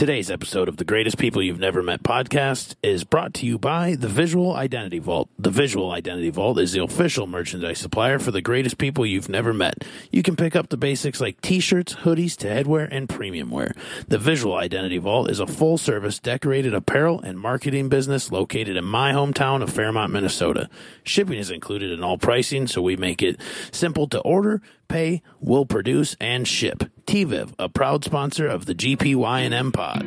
Today's episode of the Greatest People You've Never Met podcast is brought to you by the Visual Identity Vault. The Visual Identity Vault is the official merchandise supplier for the greatest people you've never met. You can pick up the basics like t-shirts, hoodies to headwear and premium wear. The Visual Identity Vault is a full service decorated apparel and marketing business located in my hometown of Fairmont, Minnesota. Shipping is included in all pricing, so we make it simple to order, pay, will produce, and ship. TVIV, a proud sponsor of the gpy GPYNM pod.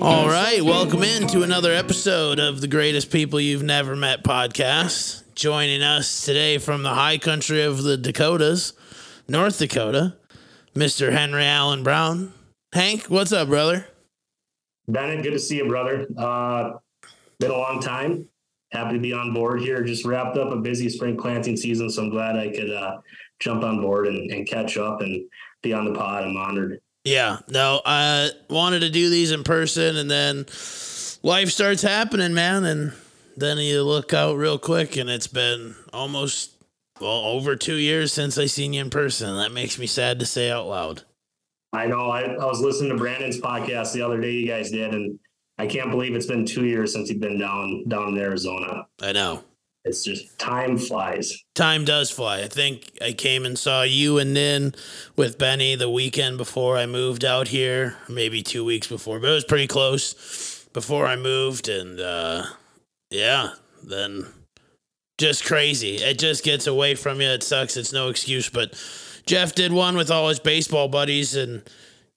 All right, welcome in to another episode of the Greatest People You've Never Met podcast. Joining us today from the high country of the Dakotas, North Dakota, Mr. Henry Allen Brown. Hank, what's up, brother? Bennett, good to see you, brother. Uh, been a long time happy to be on board here. Just wrapped up a busy spring planting season, so I'm glad I could uh, jump on board and, and, catch up and be on the pod. I'm honored. Yeah, no, I wanted to do these in person, and then life starts happening, man, and then you look out real quick, and it's been almost well over two years since I seen you in person. That makes me sad to say out loud. I know. I, I was listening to Brandon's podcast the other day. You guys did, and I can't believe it's been two years since he's been down down in Arizona. I know. It's just time flies. Time does fly. I think I came and saw you and Nin with Benny the weekend before I moved out here, maybe two weeks before, but it was pretty close before I moved. And uh, yeah, then just crazy. It just gets away from you. It sucks. It's no excuse. But Jeff did one with all his baseball buddies and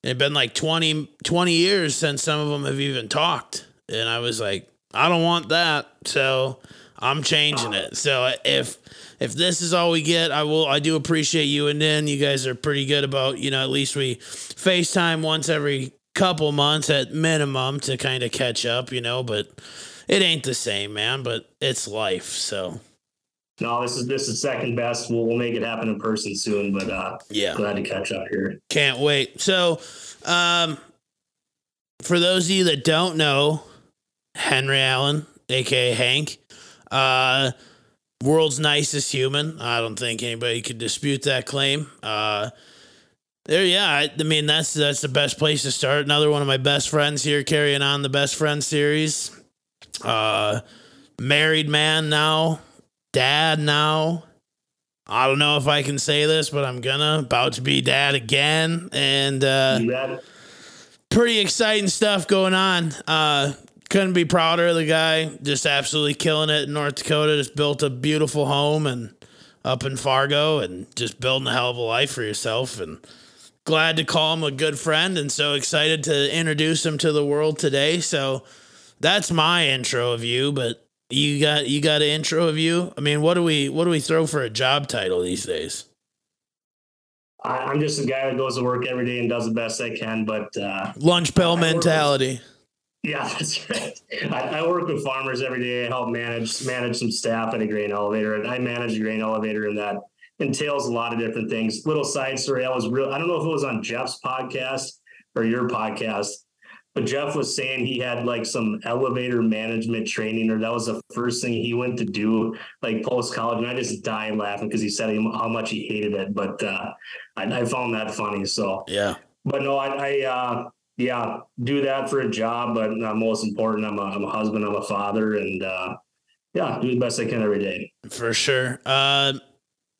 It'd been like 20, 20 years since some of them have even talked. And I was like, I don't want that. So I'm changing it. So if if this is all we get, I will I do appreciate you and then you guys are pretty good about, you know, at least we FaceTime once every couple months at minimum to kind of catch up, you know, but it ain't the same, man, but it's life. So no, this is this is second best. We'll, we'll make it happen in person soon, but uh, yeah, glad to catch up here. Can't wait. So, um, for those of you that don't know, Henry Allen, aka Hank, uh, world's nicest human. I don't think anybody could dispute that claim. Uh, there, yeah. I, I, mean, that's that's the best place to start. Another one of my best friends here, carrying on the best friend series. Uh, married man now dad now. I don't know if I can say this, but I'm gonna about to be dad again, and uh, pretty exciting stuff going on. Uh, couldn't be prouder of the guy. Just absolutely killing it in North Dakota. Just built a beautiful home and up in Fargo, and just building a hell of a life for yourself. And glad to call him a good friend, and so excited to introduce him to the world today. So that's my intro of you, but you got you got an intro of you. I mean, what do we what do we throw for a job title these days? I'm just a guy that goes to work every day and does the best I can. But uh, lunch bell mentality. With, yeah, that's right. I, I, work with farmers every day. I help manage manage some staff at a grain elevator, and I manage a grain elevator, and that entails a lot of different things. Little side story: I was real. I don't know if it was on Jeff's podcast or your podcast, but Jeff was saying he had like some elevator management training, or that was the first thing he went to do, like post college. And I just died laughing because he said how much he hated it. But uh, I, I, found that funny. So yeah. But no, I, I uh, yeah, do that for a job. But uh, most important, I'm a, I'm a husband, I'm a father, and uh, yeah, do the best I can every day. For sure. Uh,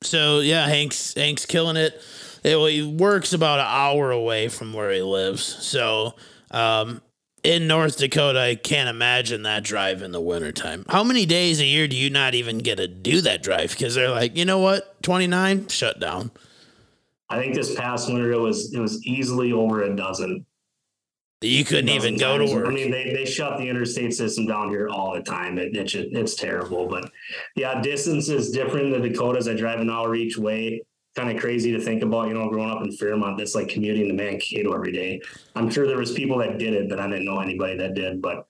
so yeah, Hank's Hank's killing it. it. He works about an hour away from where he lives. So um, in North Dakota, I can't imagine that drive in the wintertime. How many days a year do you not even get to do that drive? Because they're like, you know what, 29, shut down. I think this past winter it was it was easily over a dozen. You couldn't even go to work. I mean, they, they shut the interstate system down here all the time. It, it it's terrible. But yeah, distance is different in the Dakotas. I drive an hour each way kind of crazy to think about, you know, growing up in Fairmont, that's like commuting to Mankato every day. I'm sure there was people that did it, but I didn't know anybody that did. But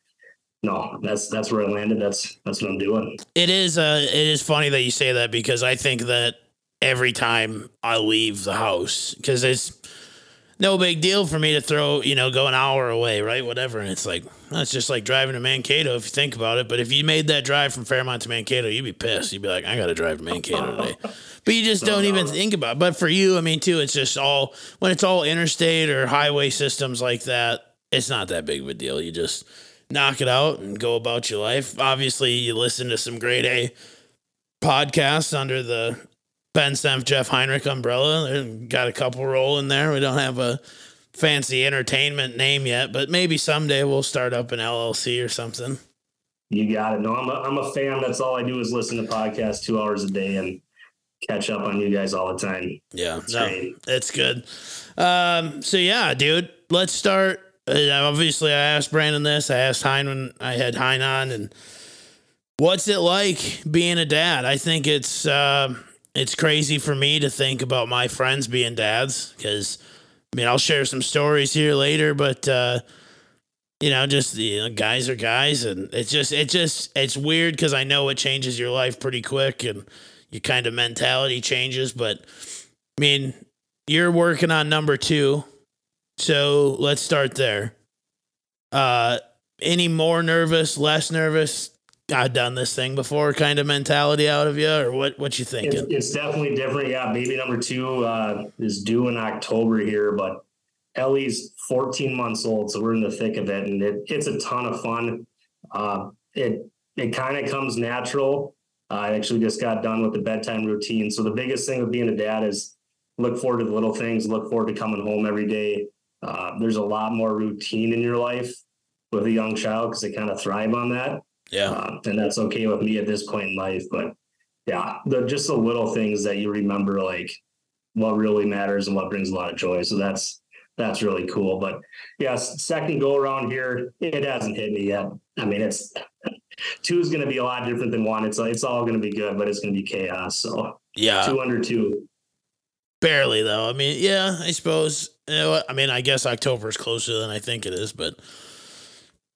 no, that's that's where I landed. That's that's what I'm doing. It is uh it is funny that you say that because I think that every time I leave the house because it's no big deal for me to throw, you know, go an hour away, right? Whatever. And it's like, that's just like driving to Mankato if you think about it. But if you made that drive from Fairmont to Mankato, you'd be pissed. You'd be like, I got to drive to Mankato today. But you just don't even think about it. But for you, I mean, too, it's just all, when it's all interstate or highway systems like that, it's not that big of a deal. You just knock it out and go about your life. Obviously, you listen to some grade A podcasts under the Ben Senf, Jeff Heinrich umbrella. Got a couple rolling there. We don't have a fancy entertainment name yet, but maybe someday we'll start up an LLC or something. You got it. No, I'm a, I'm a fan. That's all I do is listen to podcasts two hours a day and catch up on you guys all the time. Yeah, it's, no, it's good. Um, so yeah, dude, let's start. Uh, obviously, I asked Brandon this. I asked Hein when I had Hein on, and what's it like being a dad? I think it's uh, it's crazy for me to think about my friends being dads because I mean I'll share some stories here later, but uh, you know, just you know, guys are guys, and it's just it just it's weird because I know it changes your life pretty quick, and your kind of mentality changes. But I mean, you're working on number two, so let's start there. Uh, any more nervous, less nervous? I've done this thing before, kind of mentality out of you, or what? What you thinking? It's, it's definitely different. Yeah, baby number two uh, is due in October here, but Ellie's 14 months old, so we're in the thick of it, and it, it's a ton of fun. Uh, it it kind of comes natural. I actually just got done with the bedtime routine. So the biggest thing of being a dad is look forward to the little things, look forward to coming home every day. Uh, there's a lot more routine in your life with a young child because they kind of thrive on that. Yeah. Uh, and that's okay with me at this point in life. But yeah, the just the little things that you remember, like what really matters and what brings a lot of joy. So that's that's really cool. But yeah, second go around here, it hasn't hit me yet. I mean, it's two is going to be a lot different than one. It's it's all going to be good, but it's going to be chaos. So yeah, two under two. Barely though. I mean, yeah, I suppose. You know, I mean, I guess October is closer than I think it is, but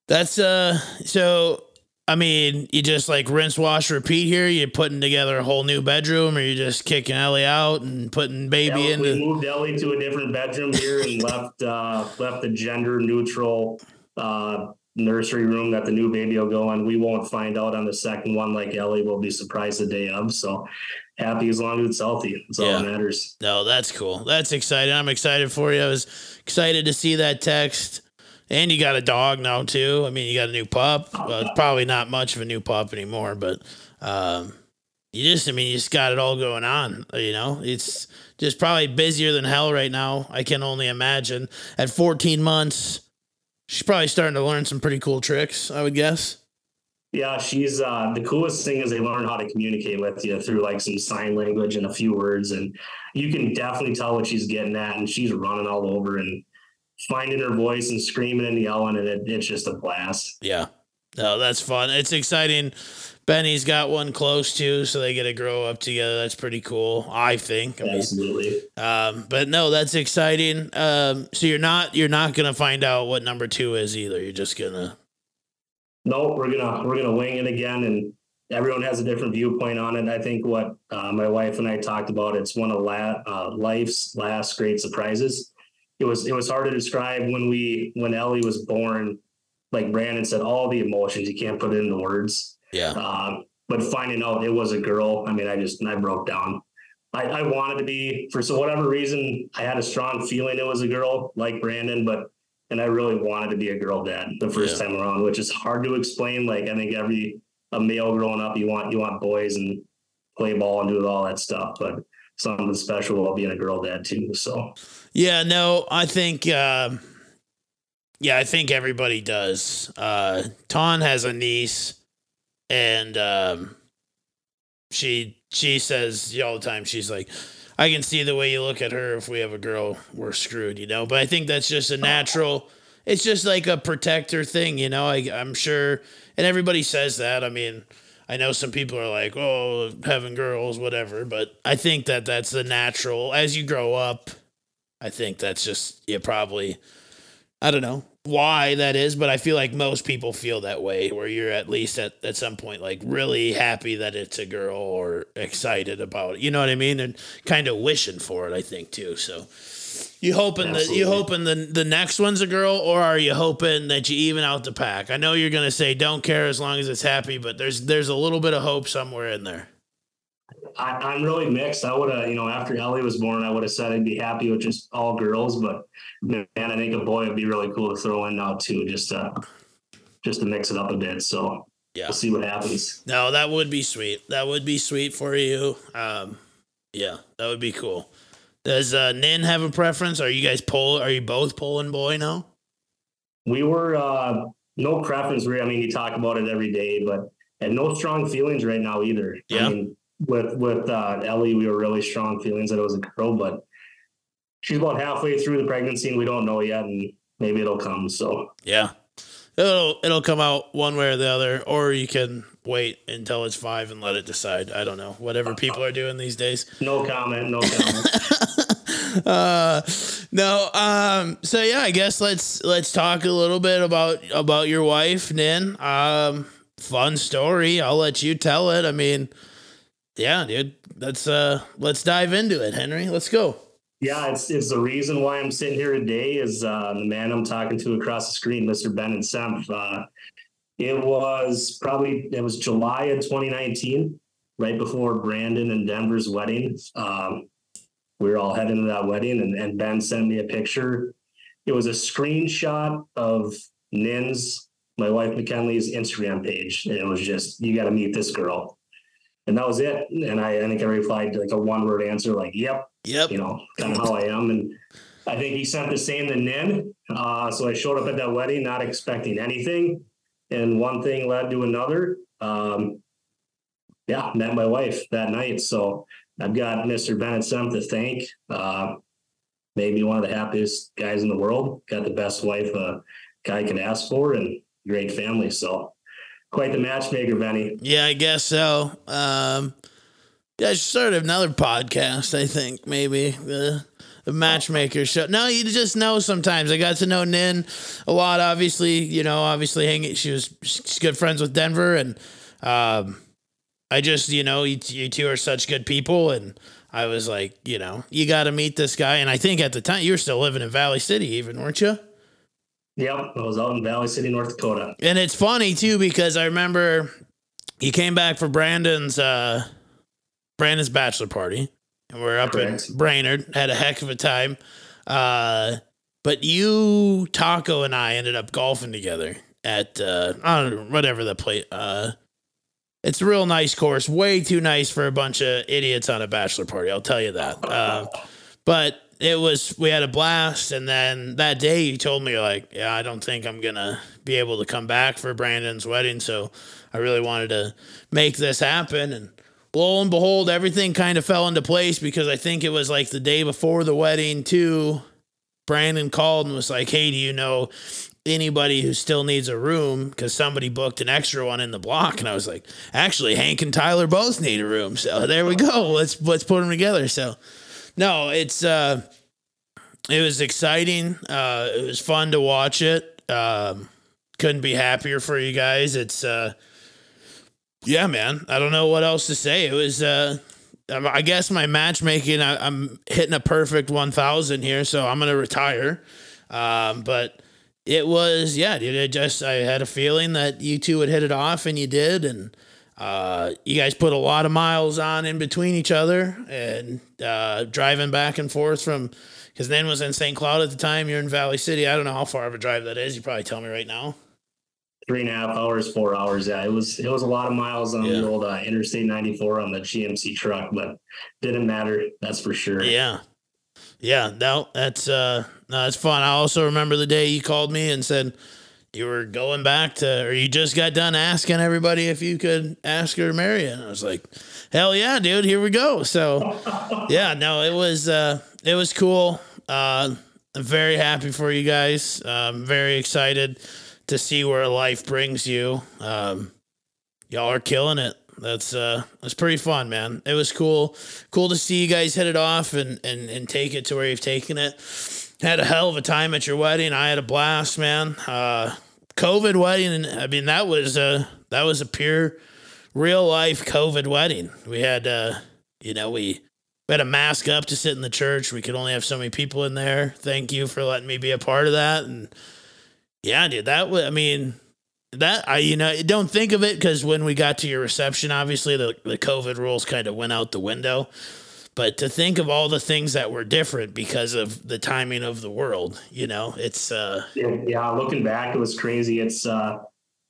that's uh. So I mean, you just like rinse, wash, repeat here. You're putting together a whole new bedroom, or you're just kicking Ellie out and putting baby yeah, in. We moved Ellie to a different bedroom here and left uh, left the gender neutral uh, nursery room that the new baby will go in. We won't find out on the second one like Ellie will be surprised the day of. So happy as long as it's healthy. That's all that matters. No, that's cool. That's exciting. I'm excited for you. I was excited to see that text. And you got a dog now too. I mean, you got a new pup. Well, it's probably not much of a new pup anymore, but um, you just, I mean, you just got it all going on. You know, it's just probably busier than hell right now. I can only imagine. At 14 months, she's probably starting to learn some pretty cool tricks. I would guess. Yeah, she's uh, the coolest thing is they learn how to communicate with you through like some sign language and a few words, and you can definitely tell what she's getting at, and she's running all over and finding her voice and screaming and yelling, and it, it's just a blast. Yeah. No, that's fun. It's exciting. Benny's got one close too, so they get to grow up together. That's pretty cool, I think. I Absolutely. Um, but no, that's exciting. Um, so you're not you're not gonna find out what number two is either. You're just gonna. No, we're gonna we're gonna wing it again, and everyone has a different viewpoint on it. I think what uh, my wife and I talked about it's one of la- uh, life's last great surprises it was it was hard to describe when we when Ellie was born. Like Brandon said, all the emotions you can't put into words. Yeah. Um, but finding out it was a girl, I mean, I just I broke down. I, I wanted to be for so whatever reason I had a strong feeling it was a girl, like Brandon, but and I really wanted to be a girl dad the first yeah. time around, which is hard to explain. Like I think every a male growing up, you want you want boys and play ball and do all that stuff, but something special about being a girl dad too. So yeah, no, I think uh, yeah, I think everybody does. Uh Ton has a niece and um she she says all the time she's like I can see the way you look at her if we have a girl we're screwed, you know. But I think that's just a natural it's just like a protector thing, you know. I I'm sure and everybody says that. I mean, I know some people are like, "Oh, having girls, whatever," but I think that that's the natural as you grow up. I think that's just you probably I don't know why that is, but I feel like most people feel that way where you're at least at, at some point like really happy that it's a girl or excited about it. You know what I mean? And kind of wishing for it, I think too. So You hoping that you hoping the the next one's a girl, or are you hoping that you even out the pack? I know you're gonna say don't care as long as it's happy, but there's there's a little bit of hope somewhere in there. I, I'm really mixed. I would have, you know, after Ellie was born, I would have said I'd be happy with just all girls, but man, I think a boy would be really cool to throw in now too, just to just to mix it up a bit. So Yeah. we'll see what happens. No, that would be sweet. That would be sweet for you. Um, yeah, that would be cool. Does uh, Nin have a preference? Are you guys pull? Are you both pulling boy now? We were uh no preference. Really, I mean, you talk about it every day, but and no strong feelings right now either. Yeah. I mean, with with uh, Ellie, we were really strong feelings that it was a girl, but she's about halfway through the pregnancy, and we don't know yet, and maybe it'll come. So Yeah, it'll it'll come out one way or the other, or you can wait until it's five and let it decide. I don't know. Whatever people are doing these days. no comment. No comment. uh no um so yeah i guess let's let's talk a little bit about about your wife nin um fun story i'll let you tell it i mean yeah dude let's uh let's dive into it henry let's go Yeah, it's it's the reason why I'm sitting here today is uh, the man I'm talking to across the screen, Mr. Bennett Senf. Uh, it was probably it was July of 2019, right before Brandon and Denver's wedding. Um, we were all heading to that wedding, and, and Ben sent me a picture. It was a screenshot of Nin's, my wife McKinley's Instagram page, and it was just you got to meet this girl, and that was it. And I, I think I replied like a one word answer, like "Yep." Yep you know, kind of how I am. And I think he sent the same to Nin. Uh, so I showed up at that wedding not expecting anything. And one thing led to another. Um, yeah, met my wife that night. So I've got Mr. Bennett Senf to thank. Uh, maybe one of the happiest guys in the world. Got the best wife a guy could ask for and great family. So quite the matchmaker, Benny. yeah i guess so um I should start another podcast i think maybe. The the matchmaker show. No you just know sometimes. I got to know nin a lot obviously you know obviously hanging she was she's good friends with denver and um i just you know you, you two are such good people and i was like you know you got to meet this guy. And i think at the time you were still living in valley city even weren't you? Yep, I was out in Valley City, North Dakota. and it's funny too because I remember you came back for Brandon's uh Brandon's bachelor party, and we're up Correct. in Brainerd. Had a heck of a time. Uh, but you, Taco, and I ended up golfing together at uh, I don't know whatever the play. Uh, it's a real nice course, way too nice for a bunch of idiots on a bachelor party. I'll tell you that. Uh, but it was we had a blast, and then that day you told me like, yeah, I don't think I'm gonna be able to come back for Brandon's wedding, so I really wanted to make this happen, and lo and behold, everything kind of fell into place because I think it was like the day before the wedding too. Brandon called and was like, "Hey, do you know anybody who still needs a room? Because somebody booked an extra one in the block." And I was like, "Actually, Hank and Tyler both need a room, so there we go. Let's let's put them together." So, no, it's uh, it was exciting. Uh, it was fun to watch it. Um, couldn't be happier for you guys. It's uh, yeah, man. I don't know what else to say. It was uh, I guess my matchmaking. I, I'm hitting a perfect 1,000 here, so I'm gonna retire. Um, but it was yeah, dude. It just I had a feeling that you two would hit it off, and you did, and uh, you guys put a lot of miles on in between each other, and uh, driving back and forth from because Nan was in St. Cloud at the time. You're in Valley City. I don't know how far of a drive that is. You probably tell me right now. Three and a half hours, four hours. Yeah, it was it was a lot of miles on Yeah. the old uh, Interstate 94 on the GMC truck, but didn't matter. That's for sure. Yeah. Yeah, no, that's uh no, that's fun. I also remember the day you called me and said you were going back to or you just got done asking everybody if you could ask her to marry you. And I was like, Hell yeah, dude, here we go. So yeah, no, it was uh it was cool. Uh I'm very happy for you guys. I'm very excited to see where life brings you. Um y'all are killing it. That's uh that's pretty fun, man. It was cool. Cool to see you guys hit it off and and and take it to where you've taken it. Had a hell of a time at your wedding. I had a blast, man. Uh COVID wedding I mean that was uh that was a pure real life COVID wedding. We had uh you know, we we had a mask up to sit in the church. We could only have so many people in there. Thank you for letting me be a part of that. And yeah, dude, that was, I mean, that I, you know, don't think of it because when we got to your reception, obviously the, the COVID rules kind of went out the window. But to think of all the things that were different because of the timing of the world, you know, it's, uh, yeah, looking back, it was crazy. It's, uh,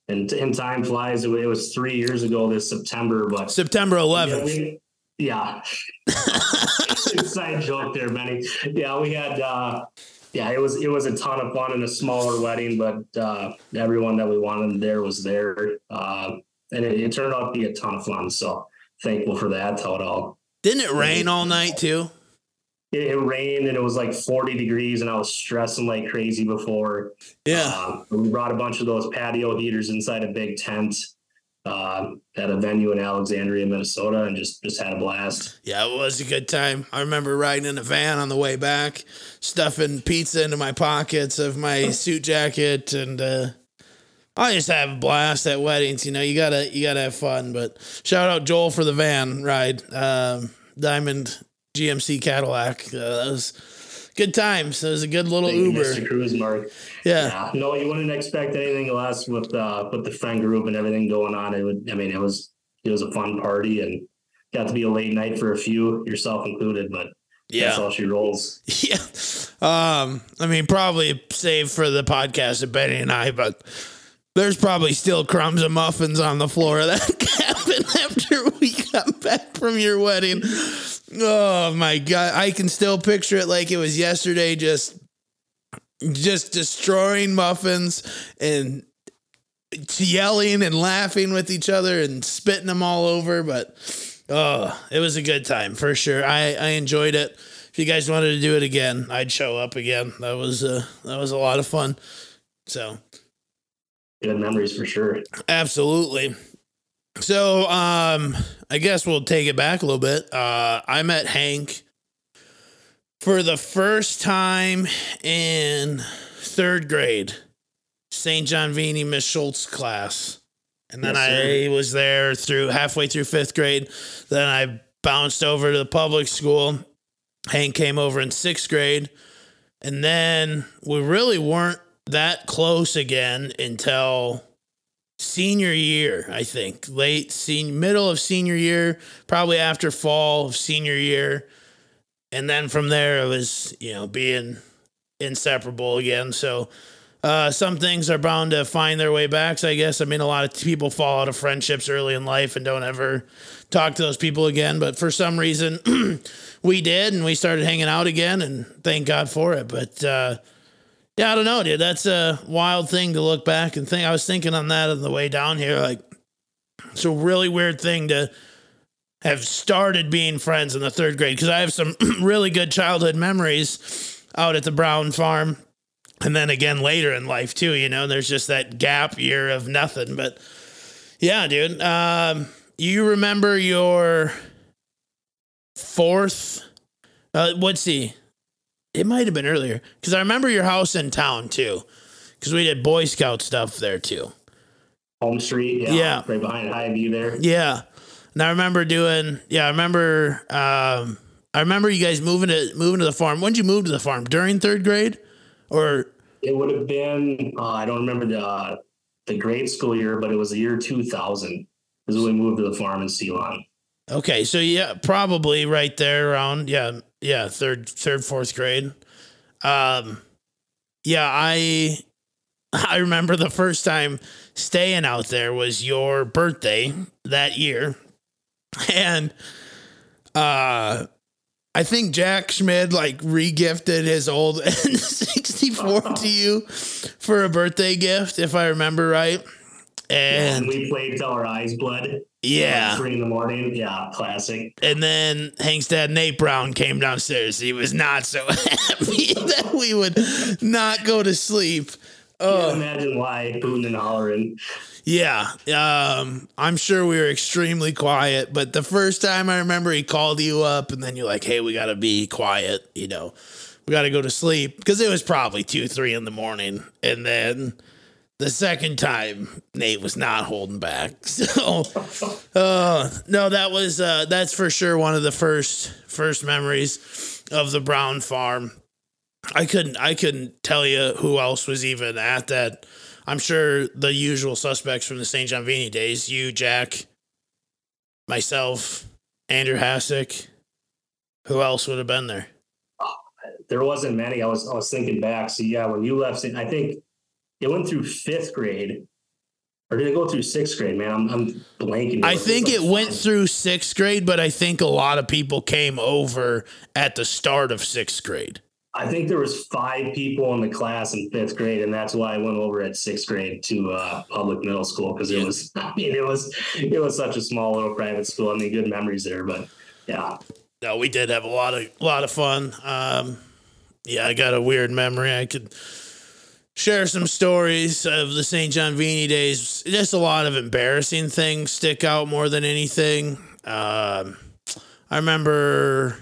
and, and time flies away. It was three years ago this September, but September 11th. Yeah, we, yeah. Side joke there, Benny. Yeah, we had uh yeah, it was it was a ton of fun in a smaller wedding, but uh everyone that we wanted there was there. Uh and it, it turned out to be a ton of fun. So thankful for that, how it all. Didn't it rain all night too? It, it, rained and it was like 40 degrees and I was stressing like crazy before. Yeah. Uh, we brought a bunch of those patio heaters inside a big tent uh, at a venue in Alexandria, Minnesota, and just just had a blast. Yeah, it was a good time. I remember riding in a van on the way back, stuffing pizza into my pockets of my suit jacket, and uh, I just have a blast at weddings. You know, you gotta you gotta have fun. But shout out Joel for the van ride, um, Diamond GMC Cadillac. Uh, that was good times. It was a good little Thank Uber. Mr. Cruise Mark. Yeah. yeah. No, you wouldn't expect anything less with uh with the friend group and everything going on. It would I mean it was it was a fun party and got to be a late night for a few, yourself included, but yeah. That's how she rolls. Yeah. Um, I mean, probably save for the podcast of Benny and I, but there's probably still crumbs of muffins on the floor of that cabin after we got back from your wedding. Oh my god, I can still picture it like it was yesterday just just destroying muffins and yelling and laughing with each other and spitting them all over, but oh, it was a good time for sure. I I enjoyed it. If you guys wanted to do it again, I'd show up again. That was uh that was a lot of fun. So good memories for sure. Absolutely. So, um, I guess we'll take it back a little bit. Uh, I met Hank for the first time in third grade, St. John Vianney Miss Schultz class. And then yes, I was there through halfway through fifth grade. Then I bounced over to the public school. Hank came over in sixth grade. And then we really weren't that close again until senior year, I think, late middle of senior year, probably after fall of senior year. And then from there, it was, you know, being inseparable again. So, uh, some things are bound to find their way back. So I guess, I mean, a lot of people fall out of friendships early in life and don't ever talk to those people again. But for some reason, we did, and we started hanging out again, and thank God for it. But, uh, yeah, I don't know, dude. That's a wild thing to look back and think. I was thinking on that on the way down here. Like, it's a really weird thing to have started being friends in the third grade because I have some really good childhood memories out at the Brown farm. And then again later in life, too, you know, there's just that gap year of nothing. But yeah, dude, um, you remember your fourth, uh, let's see, it might have been earlier because I remember your house in town too, because we did Boy Scout stuff there too. Home Street, yeah, yeah. right behind Highview there. Yeah, and I remember doing. Yeah, I remember. Um, I remember you guys moving to moving to the farm. When did you move to the farm? During third grade, or it would have been. Uh, I don't remember the uh, the grade school year, but it was the year two thousand. Is when we moved to the farm in Ceylon. Okay, so yeah, probably right there around yeah yeah, third, third, fourth grade. Um, yeah, I I remember the first time staying out there was your birthday that year, and uh, I think Jack Schmid like regifted his old N64 to you for a birthday gift, if I remember right. And, and we played till our eyes bled. Yeah. three in the morning. Yeah, classic. And then Hank's dad, Nate Brown, came downstairs. He was not so happy that we would not go to sleep. Oh, imagine why booting and hollering. Yeah, um, I'm sure we were extremely quiet. But the first time I remember, he called you up, and then you're like, "Hey, we got to be quiet," you know, we got to go to sleep because it was probably two, three in the morning, and then the second time Nate was not holding back. So uh no, that was uh that's for sure one of the first first memories of the Brown farm. I couldn't I couldn't tell you who else was even at that. I'm sure the usual suspects from the St. John Vianney days, you, Jack, myself, Andrew Hassick. Who else would have been there? There wasn't many. I was I was thinking back. So yeah, when you left, I think it went through fifth grade, or did it go through sixth grade? Man, I'm, I'm blanking. I think it went through sixth grade, but I think a lot of people came over at the start of sixth grade. I think there was five people in the class in fifth grade, and that's why I went over at sixth grade to uh, public middle school because it was. I mean, it was it was such a small little private school. I mean, good memories there, but yeah. No, we did have a lot of a lot of fun. Um, yeah, I got a weird memory. I could share some stories of the St. John Vianney days. Just a lot of embarrassing things stick out more than anything. Um, I remember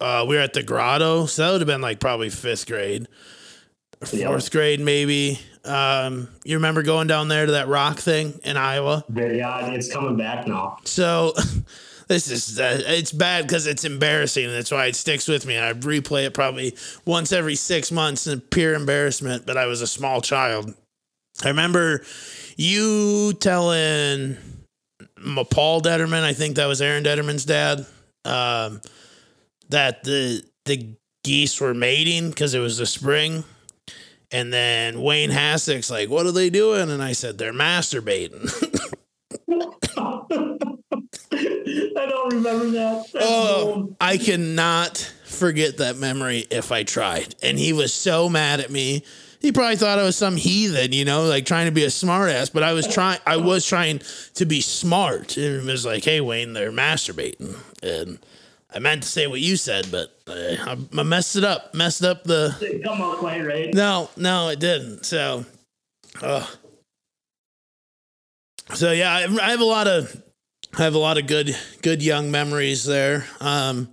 uh, we were at the grotto, so that would have been like probably fifth grade, fourth grade maybe. Um, you remember going down there to that rock thing in Iowa? Yeah, it's coming back now. So this is uh, it's bad because it's embarrassing that's why it sticks with me. I replay it probably once every six months in pure embarrassment but i was a small child. I remember you telling Ma paul detterman i think that was aaron detterman's dad um, that the the geese were mating because it was the spring. And then wayne hassick's like what are they doing? And i said they're masturbating I don't remember that. Oh, I cannot forget that memory if I tried. And he was so mad at me. He probably thought I was some heathen, you know, like trying to be a smartass. But I was trying. I was trying to be smart. And it was like, "Hey, Wayne, they're masturbating," and I meant to say what you said, but I, I messed it up. Messed up the. It come out quite right. No, no, it didn't. So, uh, so yeah, I, I have a lot of I have a lot of good good young memories there. Um,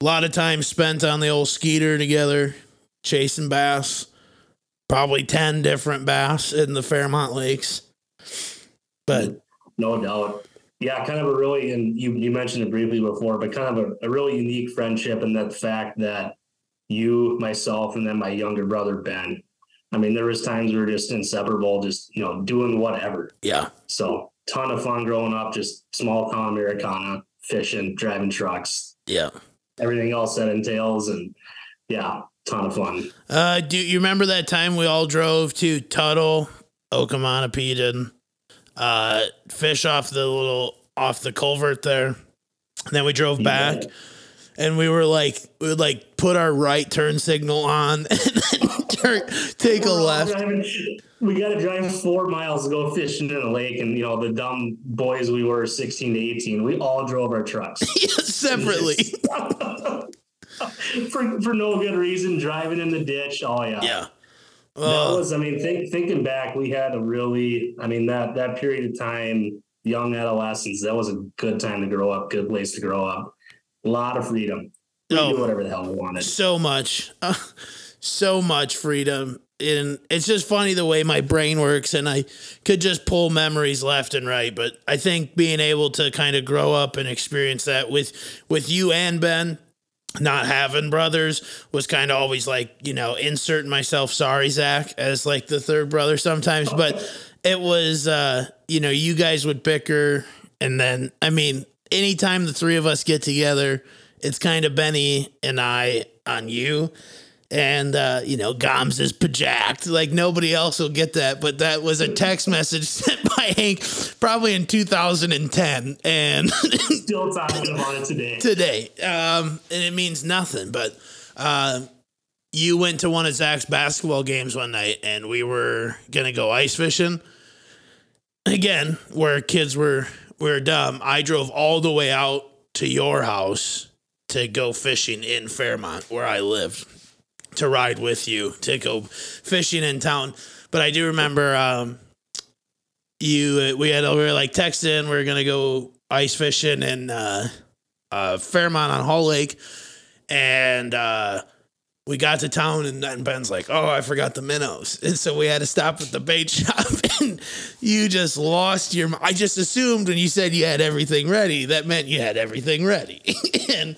a lot of time spent on the old Skeeter together, chasing bass. Probably ten different bass in the Fairmont Lakes. But no doubt, yeah, kind of a really and you you mentioned it briefly before, but kind of a, a really unique friendship and that fact that you, myself, and then my younger brother Ben. I mean, there was times we were just inseparable, just you know, doing whatever. Yeah. So ton of fun growing up, just small town Americana, fishing, driving trucks. Yeah. Everything else that entails. And yeah, ton of fun. Uh, do you remember that time we all drove to Tuttle, Okamanpeedan, uh, fish off the little, off the culvert there? And then we drove back. Yeah and we were like we would like put our right turn signal on and then turn, take a left. Driving, we got to drive four miles to go fishing in the lake, and you know the dumb boys we were, sixteen to eighteen, we all drove our trucks separately for for no good reason, driving in the ditch. Oh yeah, yeah. that was, I mean, think, thinking back, we had a really, I mean, that that period of time, young adolescence, that was a good time to grow up, good place to grow up. A lot of freedom. We oh, do whatever the hell we wanted. So much, uh, so much freedom. And it's just funny the way my brain works and i could just pull memories left and right. But i think being able to kind of grow up and experience that with with you and ben not having brothers was kind of always like you know inserting myself sorry zach as like the third brother sometimes. But it was uh you know you guys would bicker and then i mean anytime the three of us get together it's kind of benny and i on you and uh, you know Goms is pajacked. Like nobody else will get that, but that was a text message sent by Hank probably in 2010, and still talking about it today. Today, um, and it means nothing. But uh, you went to one of Zach's basketball games one night, and we were gonna go ice fishing again, where kids were were dumb. I drove all the way out to your house to go fishing in Fairmont, where I lived to ride with you to go fishing in town. But I do remember um, you. We had we were like texting. We are gonna go ice fishing in uh, uh, Fairmont on Hall Lake, and uh, we got to town and then Ben's like, "Oh, I forgot the minnows," and so we had to stop at the bait shop. And you just lost your. I just assumed when you said you had everything ready, that meant you had everything ready. and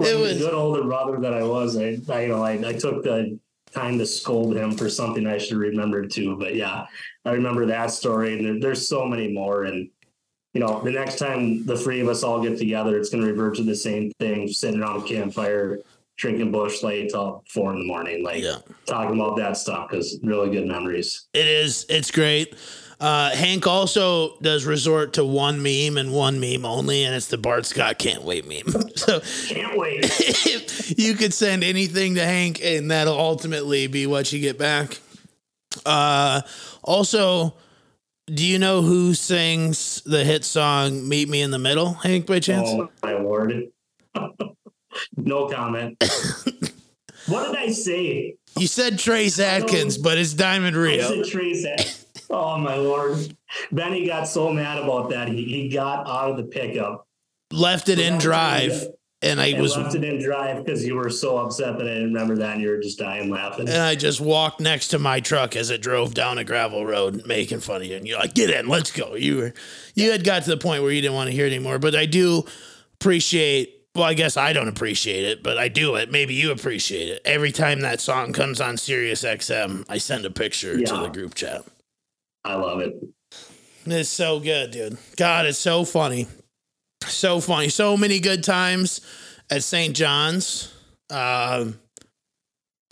it was good older brother that I was. I, I you know, I, I took the time to scold him for something I should remember too. But yeah, I remember that story, and there, there's so many more. And you know, the next time the three of us all get together, it's going to revert to the same thing: sitting around a campfire, drinking Busch Light till four in the morning, like yeah. talking about that stuff because really good memories. It is. It's great. Uh, Hank also does resort to one meme and one meme only, and it's the Bart Scott can't wait meme. so can't wait. you could send anything to Hank, and that'll ultimately be what you get back. Uh, also, do you know who sings the hit song "Meet Me in the Middle"? Hank, by chance? Oh my lord! no comment. what did I say? You said Trace Adkins, but it's Diamond Rio. I said Trace Adkins. Oh my lord! Benny got so mad about that. He he got out of the pickup, left it in drive, and I and was left it in drive because you were so upset that I didn't remember that, and you were just dying laughing. And I just walked next to my truck as it drove down a gravel road, making fun of you. And you're like, "Get in, let's go." You were you had got to the point where you didn't want to hear it anymore. But I do appreciate well, I guess I don't appreciate it, but I do it. Maybe you appreciate it. Every time that song comes on Sirius XM, I send a picture yeah. to the group chat. I love it. It's so good, dude. God, it's so funny. So funny. So many good times at St. John's. Um,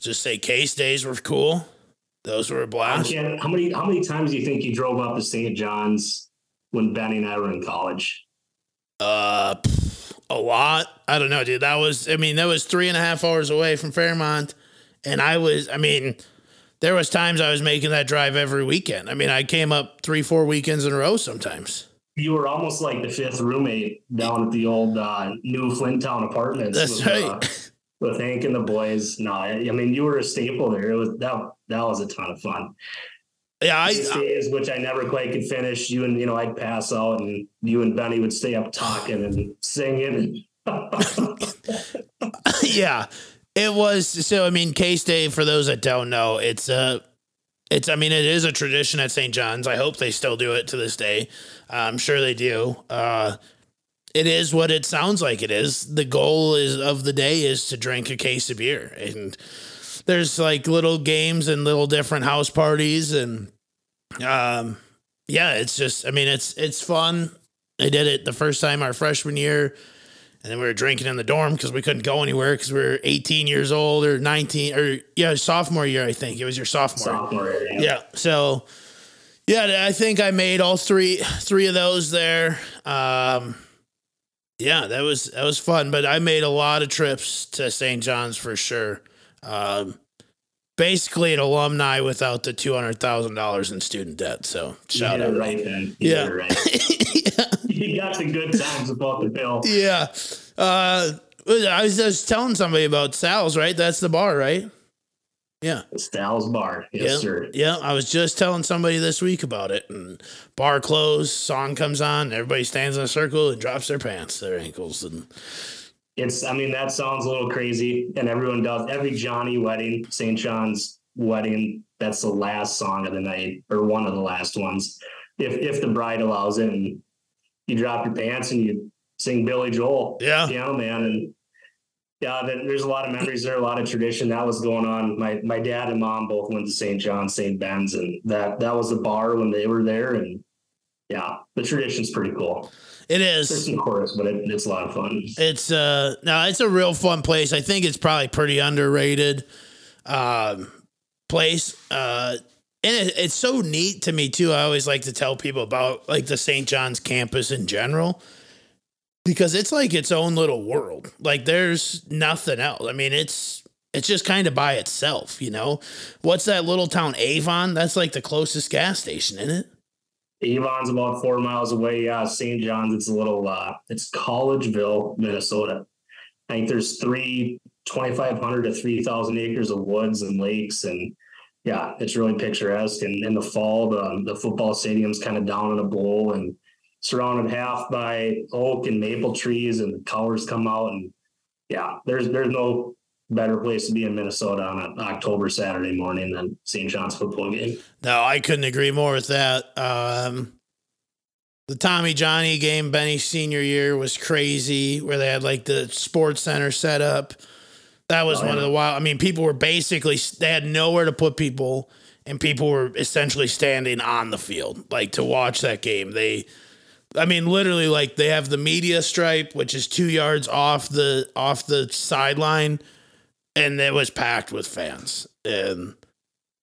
just say case days were cool. Those were a blast. How many how many times do you think you drove up to St. John's when Benny and I were in college? Uh a lot. I don't know, dude. That was I mean, that was three and a half hours away from Fairmont. And I was I mean, there was times I was making that drive every weekend. I mean, I came up three, four weekends in a row sometimes. You were almost like the fifth roommate down at the old uh, new Flynntown apartments. That's with, right. Uh, with Hank and the boys. No, I, I, mean you were a staple there. It was that that was a ton of fun. Yeah, I, days, which I never quite could finish. You and you know, I'd pass out, and you and Benny would stay up talking and singing. yeah, it was so. I mean, Case Day. For those that don't know, it's a, it's. I mean, it is a tradition at St. John's. I hope they still do it to this day. I'm sure they do. Uh, it is what it sounds like. It is. The goal is of the day is to drink a case of beer, and there's like little games and little different house parties, and um, yeah, it's just. I mean, it's it's fun. I did it the first time our freshman year and then we were drinking in the dorm because we couldn't go anywhere because we were 18 years old or 19 or yeah sophomore year I think it was your sophomore. Sophomore year. Yeah. yeah. So yeah, I think I made all three three of those there. Um, yeah, that was that was fun. But I made a lot of trips to St. John's for sure. Um, basically an alumni without the two hundred thousand dollars in student debt. So shout out, right yeah. Right. yeah. You got the good times about the bill. Yeah. Uh, I was just telling somebody about Sal's, right? That's the bar, right? Yeah. Sal's bar. Yes, yeah. sir. Yeah. I was just telling somebody this week about it. And bar closed, song comes on, everybody stands in a circle and drops their pants, their ankles. And it's I mean that sounds a little crazy, and everyone does every Johnny wedding, St. John's wedding. That's the last song of the night, or one of the last ones, if if the bride allows it. And you drop your pants and you sing Billy Joel, yeah, Piano Man, and yeah, there's a lot of memories there, a lot of tradition that was going on. My my dad and mom both went to St. John, St. Ben's, and that that was the bar when they were there, and yeah, the tradition's pretty cool. It is. There's some chorus, but it, it's a lot of fun. It's uh no, it's a real fun place. I think it's probably pretty underrated um place. Uh and it, it's so neat to me too. I always like to tell people about like the St. John's campus in general because it's like its own little world. Like there's nothing else. I mean, it's it's just kind of by itself, you know. What's that little town Avon? That's like the closest gas station, isn't it? Avon's about four miles away. Yeah, St. John's, it's a little, uh, it's Collegeville, Minnesota. I think there's three, 2,500 to 3,000 acres of woods and lakes. And yeah, it's really picturesque. And in the fall, the, the football stadium's kind of down in a bowl and surrounded half by oak and maple trees, and the colors come out. And yeah, there's there's no better place to be in Minnesota on an October Saturday morning than St. John's football game. No, I couldn't agree more with that. Um, the Tommy Johnny game, Benny's senior year was crazy, where they had like the sports center set up. That was oh, one yeah. of the wild. I mean, people were basically they had nowhere to put people, and people were essentially standing on the field like to watch that game. They, I mean, literally like they have the media stripe, which is two yards off the off the sideline, and it was packed with fans and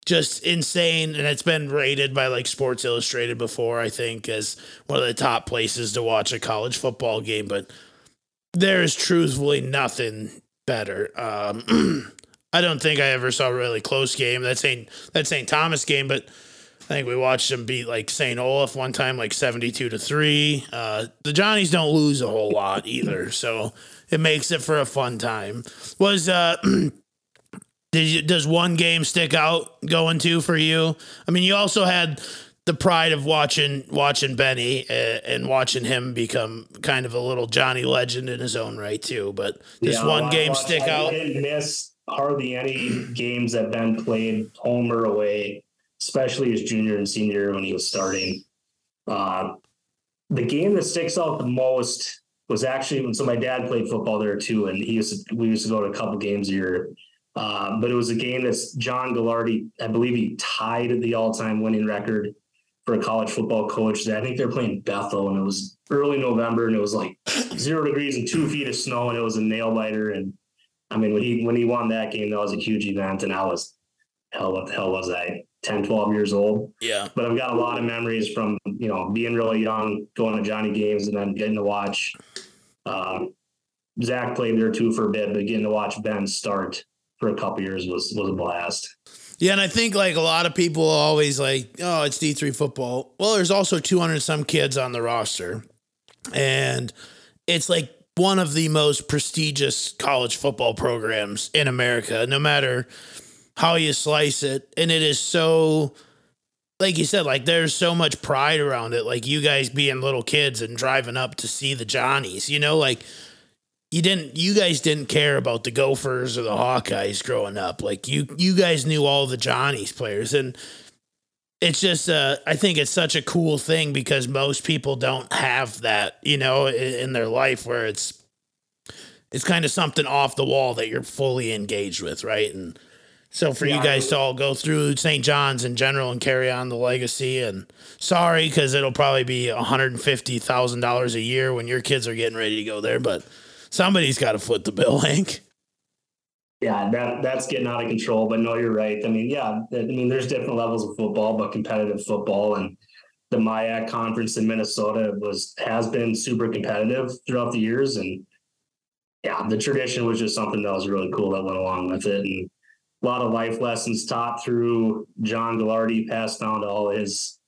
just insane. And it's been rated by like Sports Illustrated before, I think, as one of the top places to watch a college football game. But there is truthfully nothing better. Um, I don't think I ever saw a really close game. That St. that St. Thomas game, but I think we watched them beat like St. Olaf one time, like seventy-two to three. Uh, the Johnnies don't lose a whole lot either, so it makes it for a fun time. Was uh, did you, does one game stick out going to for you? I mean, you also had the pride of watching watching Benny uh, and watching him become kind of a little Johnny legend in his own right too. But this yeah, one game stick I out. didn't miss hardly any games that Ben played home or away, especially his junior and senior when he was starting. Uh, the game that sticks out the most was actually when so my dad played football there too, and he used to, we used to go to a couple games a year. Uh, but it was a game that John Gagliardi, I believe he tied the all-time winning record for a college football coach. I think they're playing Bethel, and it was early November, and it was like zero degrees and two feet of snow, and it was a nail biter. And I mean, when he when he won that game, that was a huge event, and I was hell, what the hell was I? 10, 12 years old. Yeah. But I've got a lot of memories from, you know, being really young, going to Johnny games and then getting to watch. Uh, Zach played there too for a bit, but getting to watch Ben start for a couple years was was a blast. Yeah, and I think like a lot of people always like, oh, it's D three football. Well, there's also 200 some kids on the roster, and it's like one of the most prestigious college football programs in America, no matter how you slice it. And it is so, like you said, like there's so much pride around it. Like you guys being little kids and driving up to see the Johnnies, you know, like you didn't you guys didn't care about the Gophers or the Hawkeyes growing up. Like you you guys knew all the Johnny's players and it's just uh, I think it's such a cool thing because most people don't have that, you know, in, in their life where it's it's kind of something off the wall that you're fully engaged with, right? And so for yeah, you guys to all go through St. John's in general and carry on the legacy and sorry cuz it'll probably be $150,000 a year when your kids are getting ready to go there, but somebody's got to foot the bill, Hank. Yeah, that that's getting out of control. But no, you're right. I mean, yeah, I mean, there's different levels of football, but competitive football and the MIAC conference in Minnesota was has been super competitive throughout the years, and yeah, the tradition was just something that was really cool that went along with it, and a lot of life lessons taught through John Gagliardi, passed down to all his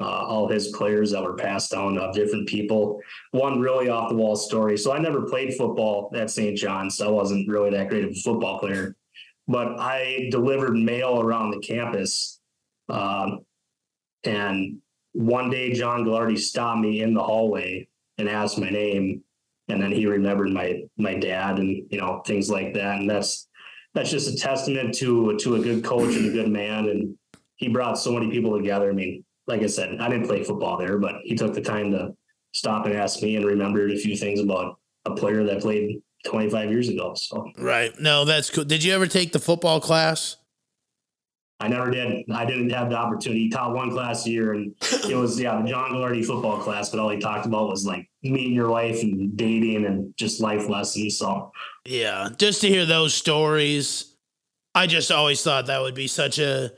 uh, all his players that were passed down to different people. One really off the wall story. So I never played football at St. John's. So I wasn't really that great of a football player, but I delivered mail around the campus. Um, and one day, John Gagliardi stopped me in the hallway and asked my name. And then he remembered my my dad and you know things like that. And that's that's just a testament to to a good coach and a good man. And he brought so many people together. I mean, like I said, I didn't play football there, but he took the time to stop and ask me and remembered a few things about a player that played 25 years ago. So right. No, that's cool. Did you ever take the football class? I never did. I didn't have the opportunity. He taught one class a year, and it was yeah the John Gagliardi football class. But all he talked about was like meeting your wife and dating and just life lessons. So yeah, just to hear those stories, I just always thought that would be such a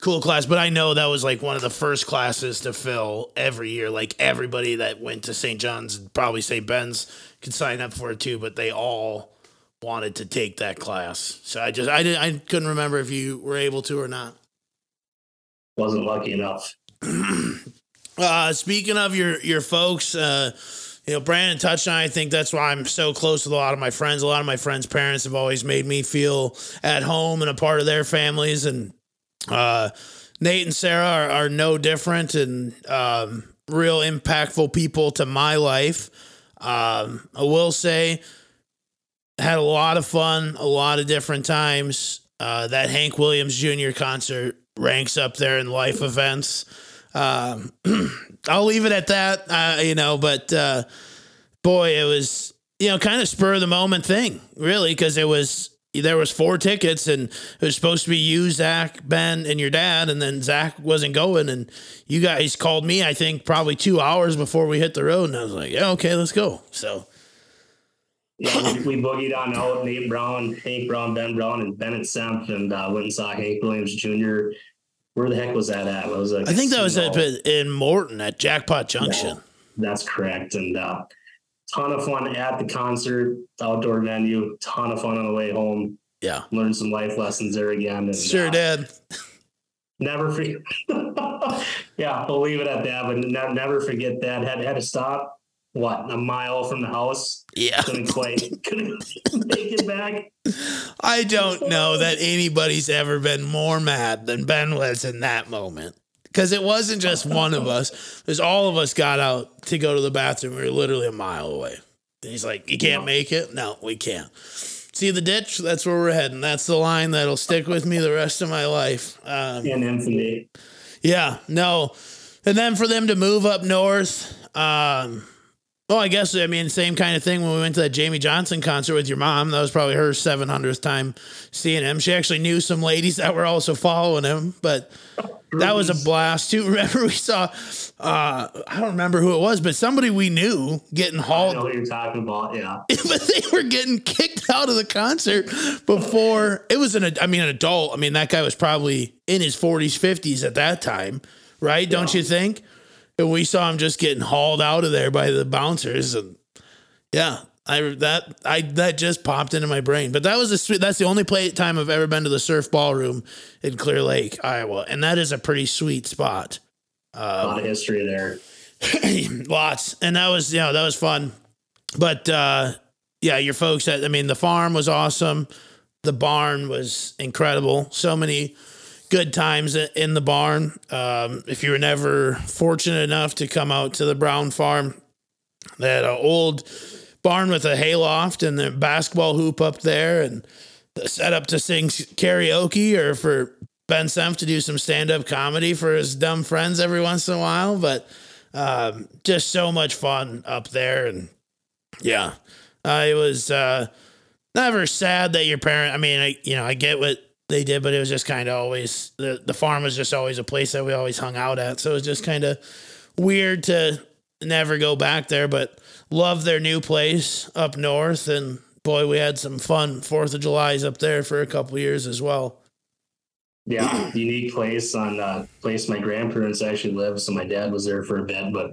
cool class, but I know that was like one of the first classes to fill every year. Like everybody that went to St. John's, probably St. Ben's, could sign up for it too, but they all wanted to take that class. So I just I didn't I couldn't remember if you were able to or not. Wasn't lucky enough. uh, speaking of your your folks, uh, you know, Brandon touched on. I think that's why I'm so close with a lot of my friends. A lot of my friends' parents have always made me feel at home and a part of their families, and uh, Nate and Sarah are, are no different and um, real impactful people to my life. Um, I will say, had a lot of fun, a lot of different times. Uh, that Hank Williams Jr. concert ranks up there in life events. Um, I'll leave it at that, uh, you know, but uh, boy, it was, you know, kind of spur of the moment thing, really, because it was there was four tickets and it was supposed to be you, Zach, Ben, and your dad, and then Zach wasn't going, and you guys called me. I think probably two hours before we hit the road, and I was like, "Yeah, okay, let's go." So. Yeah, we, we boogied on out Nate Brown, Hank Brown, Ben Brown, and Bennett Senf, and uh, went and saw Hank Williams Jr. Where the heck was that at? What was that? I think that was at, in Morton at Jackpot Junction. Yeah, that's correct, and uh, ton of fun at the concert, outdoor venue, ton of fun on the way home. Yeah. Learned some life lessons there again. Sure uh, did. Never forget. yeah, we'll leave it at that, but ne- never forget that. Had had to stop, what, a mile from the house? Yeah. Couldn't quite, couldn't make it back. I don't know that anybody's ever been more mad than Ben was in that moment because it wasn't just one of us. Because all of us got out to go to the bathroom. We were literally a mile away. And he's like, "You can't make it." No, we can't. See the ditch? That's where we're heading. That's the line that'll stick with me the rest of my life. Um, In infamy. Yeah, no. And then for them to move up north, um, well, I guess I mean same kind of thing when we went to that Jamey Johnson concert with your mom. That was probably her 700th time seeing him. She actually knew some ladies that were also following him, but that was a blast too. Remember we saw uh I don't remember who it was, but somebody we knew getting hauled. I know what you're talking about, yeah. but they were getting kicked out of the concert before it was an I mean an adult. I mean that guy was probably in his 40s, 50s at that time, right? Don't you think? And we saw him just getting hauled out of there by the bouncers and yeah, I that I that just popped into my brain. But that was a that's the only play time I've ever been to the surf ballroom in Clear Lake, Iowa, and that is a pretty sweet spot. Um, a lot of history there. lots, and that was you know that was fun. But uh, yeah, your folks. At, I mean, the farm was awesome. The barn was incredible. So many good times in the barn. Um, if you were never fortunate enough to come out to the Brown farm, they had an old barn with a hayloft and the basketball hoop up there and the setup to sing karaoke or for Ben Senf to do some stand up comedy for his dumb friends every once in a while. But um, just so much fun up there. And yeah, uh, it was uh, never sad that your parent, I mean, I, you know, I get what they did, but it was just kind of always, the, the farm was just always a place that we always hung out at. So it was just kind of weird to never go back there. But love their new place up north. And boy, we had some fun Fourth of July's up there for a couple years as well. Yeah, unique place on uh, place my grandparents actually live. So my dad was there for a bit, but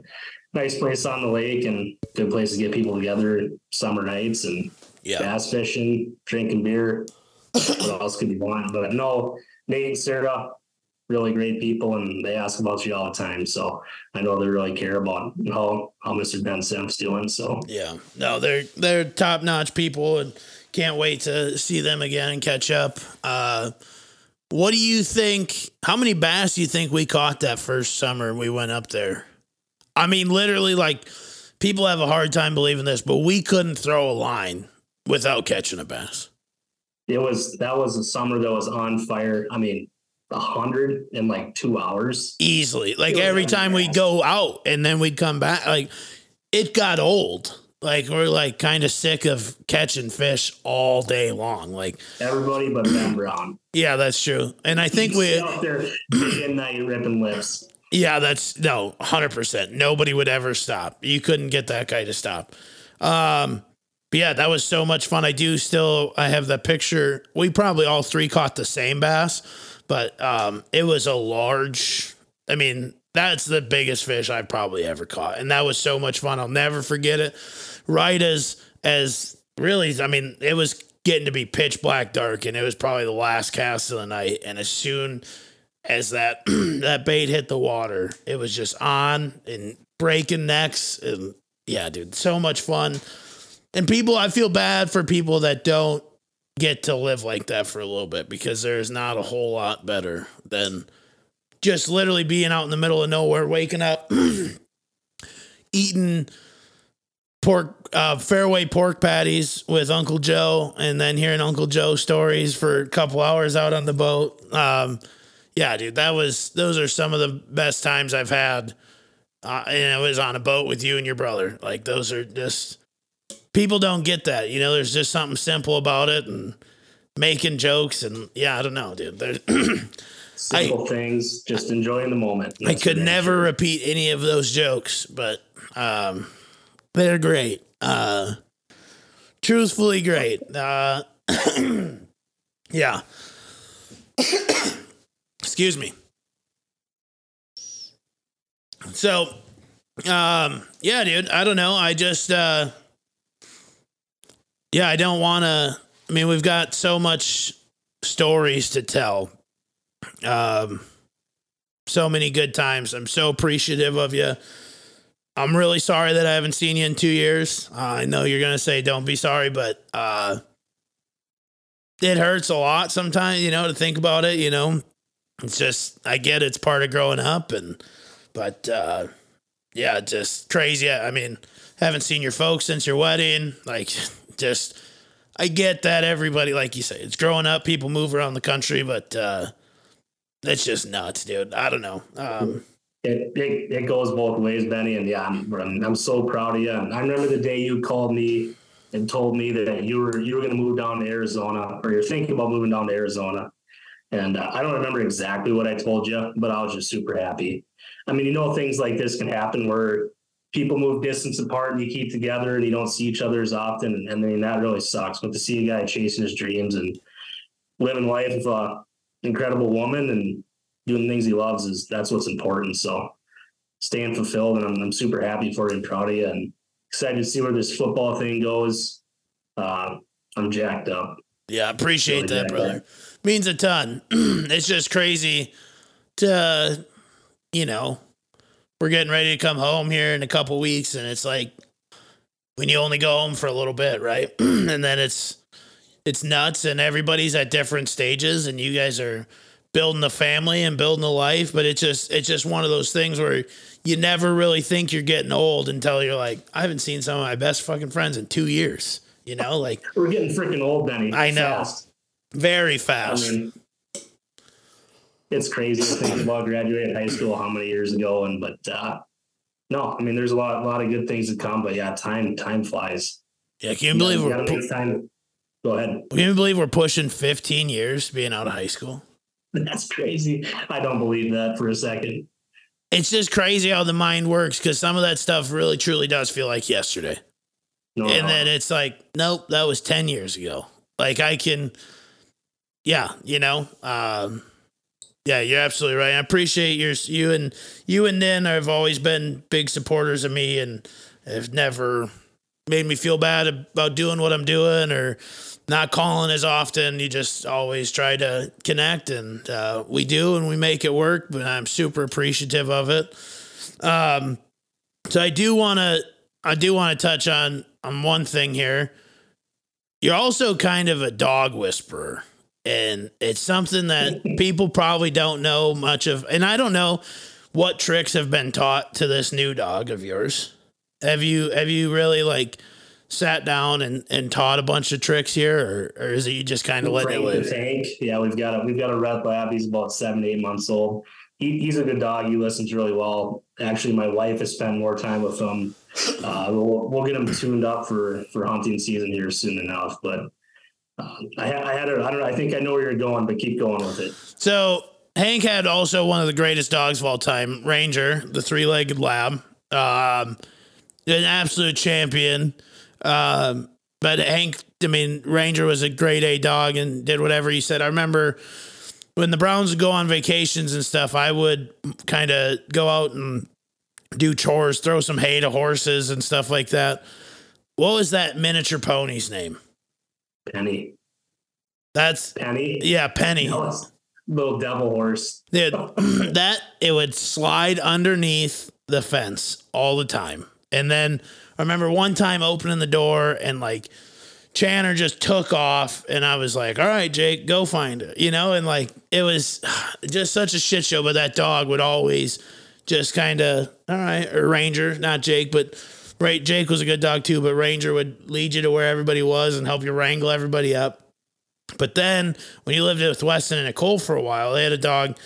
nice place on the lake and good place to get people together summer nights and yeah. bass fishing, drinking beer. what else could you want? But no, Nate and Sarah, really great people and they ask about you all the time. So I know they really care about how, how Mr. Ben Senf's doing. So yeah, no, they're, they're top notch people and can't wait to see them again and catch up. Uh, what do you think? How many bass do you think we caught that first summer we went up there? I mean, literally, like people have a hard time believing this, but we couldn't throw a line without catching a bass. It was that was a summer that was on fire. I mean, a hundred in like two hours easily. Like every time we'd go out and then we'd come back, like it got old. Like we're like kind of sick of catching fish all day long. Like everybody but Ben Brown. Yeah, that's true. And I think we out there night ripping lips. Yeah, that's no, hundred percent. Nobody would ever stop. You couldn't get that guy to stop. Um, but yeah, that was so much fun. I do still I have the picture. We probably all three caught the same bass but um, it was a large. I mean, that's the biggest fish I've probably ever caught, and that was so much fun. I'll never forget it. Right as as really, I mean, it was getting to be pitch black dark, and it was probably the last cast of the night. And as soon as that that bait hit the water, it was just on and breaking necks, and yeah, dude, so much fun. And people, I feel bad for people that don't get to live like that for a little bit because there's not a whole lot better than just literally being out in the middle of nowhere, waking up, eating pork uh, fairway pork patties with Uncle Joe, and then hearing Uncle Joe stories for a couple hours out on the boat. Um, yeah, dude, that was those are some of the best times I've had. Uh, and it was on a boat with you and your brother. Like those are just people don't get that. You know, there's just something simple about it, and making jokes and yeah, I don't know, dude. There's Simple things, just enjoying the moment. I could never repeat any of those jokes, but um, they're great. Uh, truthfully great. Uh, yeah. Excuse me. So, um, yeah, dude, I don't know. I just, uh, yeah, I don't want to. I mean, we've got so much stories to tell. Um, so many good times. I'm so appreciative of you. I'm really sorry that I haven't seen you in two years. Uh, I know you're gonna say don't be sorry, but uh, it hurts a lot sometimes. You know to think about it. You know, it's just I get it's part of growing up, and but uh, yeah, just crazy. I mean, haven't seen your folks since your wedding. Like, just I get that everybody, like you say, it's growing up. People move around the country, but uh, it's just nuts, dude. I don't know. Um, it, it, it goes both ways, Benny. And yeah, I'm, I'm so proud of you. I remember the day you called me and told me that you were you were going to move down to Arizona, or you're thinking about moving down to Arizona. And uh, I don't remember exactly what I told you, but I was just super happy. I mean, you know, things like this can happen where people move distance apart and you keep together and you don't see each other as often. And, and I mean, that really sucks. But to see a guy chasing his dreams and living life with an incredible woman and doing things he loves is that's what's important. So staying fulfilled, and I'm, I'm super happy for you and proud of you, and excited to see where this football thing goes. Uh, I'm jacked up. Yeah, appreciate really that, brother. Up. Means a ton. it's just crazy to, you know, we're getting ready to come home here in a couple weeks, and it's like when you only go home for a little bit, right? and then it's it's nuts, and everybody's at different stages, and you guys are building a family and building a life, but it's just it's just one of those things where you never really think you're getting old until you're like, I haven't seen some of my best fucking friends in two years. You know, like we're getting freaking old, Benny. I know, fast. very fast. I mean, it's crazy to think about graduating high school how many years ago, and but uh, no, I mean, there's a lot, a lot of good things to come, but yeah, time, time flies. Yeah, can you believe you we're time? Go ahead. Can you believe we're pushing 15 years being out of high school? That's crazy. I don't believe that for a second. It's just crazy how the mind works because some of that stuff really truly does feel like yesterday. No, and then it's like, nope, that was 10 years ago. Like I can, yeah, you know, um, yeah, you're absolutely right. I appreciate your you and you and Nin have always been big supporters of me and have never made me feel bad about doing what I'm doing or not calling as often. You just always try to connect, and uh, we do, and we make it work. But I'm super appreciative of it. Um, so I do want to, I do want to touch on on one thing here. You're also kind of a dog whisperer, and it's something that people probably don't know much of. And I don't know what tricks have been taught to this new dog of yours. Have you have you really like sat down and, and taught a bunch of tricks here, or, or is it you just kind of letting it live? Tank. Yeah, we've got a we've got a red lab. He's about seven eight months old. He, he's a good dog. He listens really well. Actually, my wife has spent more time with him. Uh, we'll, we'll get him tuned up for for hunting season here soon enough. But I, I had a, I don't know. I think I know where you're going, but keep going with it. So Hank had also one of the greatest dogs of all time, Ranger, the three legged lab. Um, an absolute champion. Um, but Hank, I mean, Ranger was a grade A dog and did whatever he said. I remember when the Browns would go on vacations and stuff, I would kind of go out and do chores, throw some hay to horses and stuff like that. What was that miniature pony's name? Penny. That's Penny. Yeah, Penny. No, little devil horse. Dude, that it would slide underneath the fence all the time. And then I remember one time opening the door and like Channer just took off, and I was like, "All right, Jake, go find it," you know, and like it was just such a shit show. But that dog would always just kind of, all right, or Ranger, not Jake, but Right, Jake was a good dog too, but Ranger would lead you to where everybody was and help you wrangle everybody up. But then when you lived with Weston and Nicole for a while, they had a dog,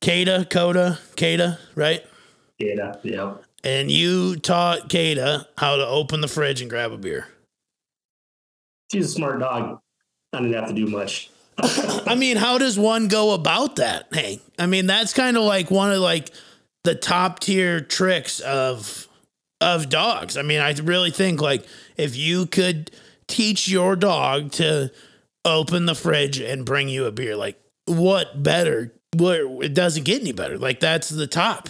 Kada, Coda, Kada, right? Yeah, yeah. And you taught Kada how to open the fridge and grab a beer. She's a smart dog. I didn't have to do much. I mean, how does one go about that? Hey, I mean, that's kind of like one of like the top tier tricks of of dogs. I mean, I really think like if you could teach your dog to open the fridge and bring you a beer, like what better? What it doesn't get any better. Like that's the top.